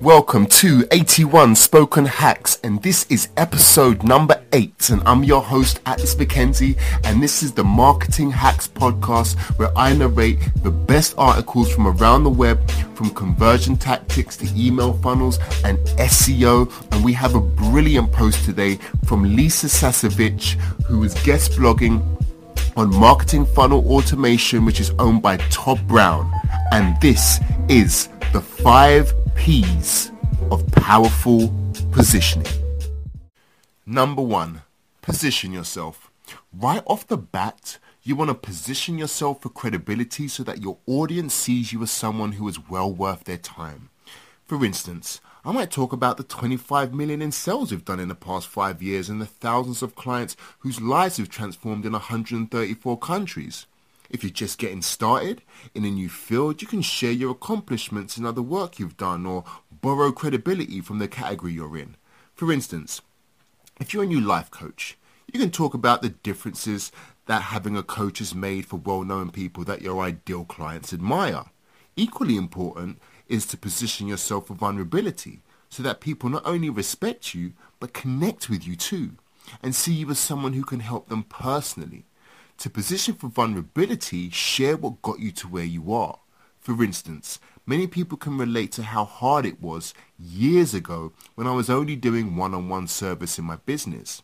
Welcome to 81 Spoken Hacks and this is episode number 8 and I'm your host Atlas McKenzie and this is the Marketing Hacks podcast where I narrate the best articles from around the web from conversion tactics to email funnels and SEO and we have a brilliant post today from Lisa Sasevich who is guest blogging on marketing funnel automation which is owned by Todd Brown and this is the 5 P's of powerful positioning. Number one, position yourself. Right off the bat, you want to position yourself for credibility so that your audience sees you as someone who is well worth their time. For instance, I might talk about the 25 million in sales we've done in the past five years and the thousands of clients whose lives we've transformed in 134 countries. If you're just getting started in a new field, you can share your accomplishments and other work you've done or borrow credibility from the category you're in. For instance, if you're a new life coach, you can talk about the differences that having a coach has made for well-known people that your ideal clients admire. Equally important is to position yourself for vulnerability so that people not only respect you but connect with you too and see you as someone who can help them personally. To position for vulnerability, share what got you to where you are. For instance, many people can relate to how hard it was years ago when I was only doing one-on-one service in my business.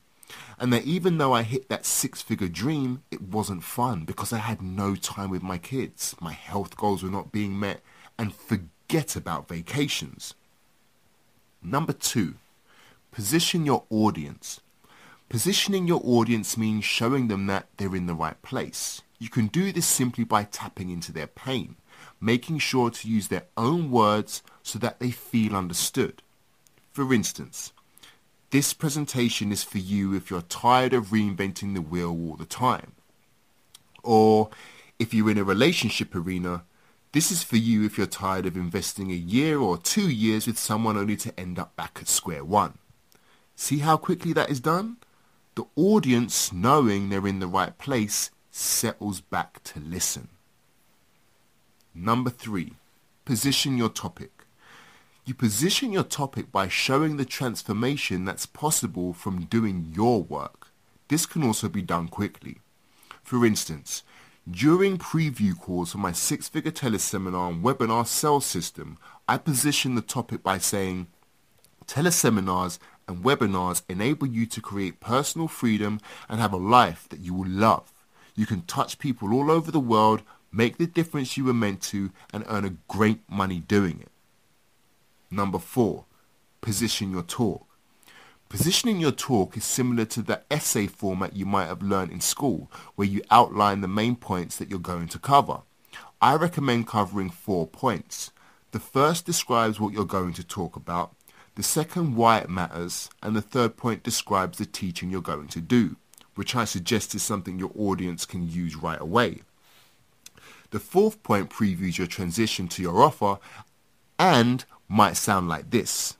And that even though I hit that six-figure dream, it wasn't fun because I had no time with my kids. My health goals were not being met and forget about vacations. Number two, position your audience. Positioning your audience means showing them that they're in the right place. You can do this simply by tapping into their pain, making sure to use their own words so that they feel understood. For instance, this presentation is for you if you're tired of reinventing the wheel all the time. Or if you're in a relationship arena, this is for you if you're tired of investing a year or two years with someone only to end up back at square one. See how quickly that is done? The audience, knowing they're in the right place, settles back to listen. Number three, position your topic. You position your topic by showing the transformation that's possible from doing your work. This can also be done quickly. For instance, during preview calls for my six-figure teleseminar and webinar sales system, I position the topic by saying, teleseminars and webinars enable you to create personal freedom and have a life that you will love. You can touch people all over the world, make the difference you were meant to, and earn a great money doing it. Number four, position your talk. Positioning your talk is similar to the essay format you might have learned in school, where you outline the main points that you're going to cover. I recommend covering four points. The first describes what you're going to talk about. The second, why it matters, and the third point describes the teaching you're going to do, which I suggest is something your audience can use right away. The fourth point previews your transition to your offer and might sound like this.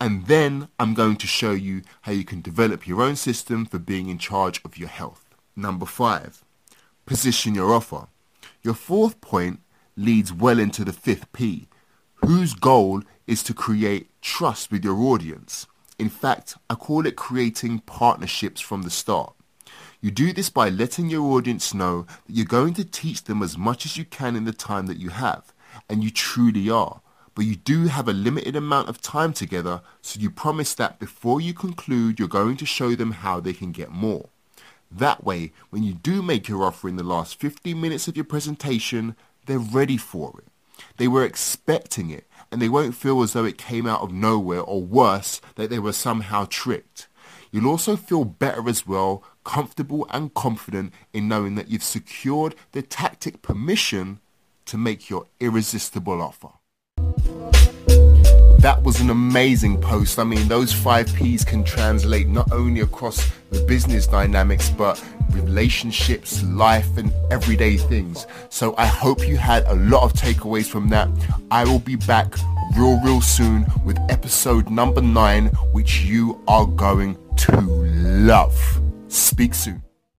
And then I'm going to show you how you can develop your own system for being in charge of your health. Number five, position your offer. Your fourth point leads well into the fifth P, whose goal is to create trust with your audience. In fact, I call it creating partnerships from the start. You do this by letting your audience know that you're going to teach them as much as you can in the time that you have, and you truly are. But you do have a limited amount of time together, so you promise that before you conclude, you're going to show them how they can get more. That way, when you do make your offer in the last 15 minutes of your presentation, they're ready for it. They were expecting it and they won't feel as though it came out of nowhere or worse, that they were somehow tricked. You'll also feel better as well, comfortable and confident in knowing that you've secured the tactic permission to make your irresistible offer. That was an amazing post. I mean, those five P's can translate not only across the business dynamics, but relationships, life, and everyday things. So I hope you had a lot of takeaways from that. I will be back real, real soon with episode number nine, which you are going to love. Speak soon.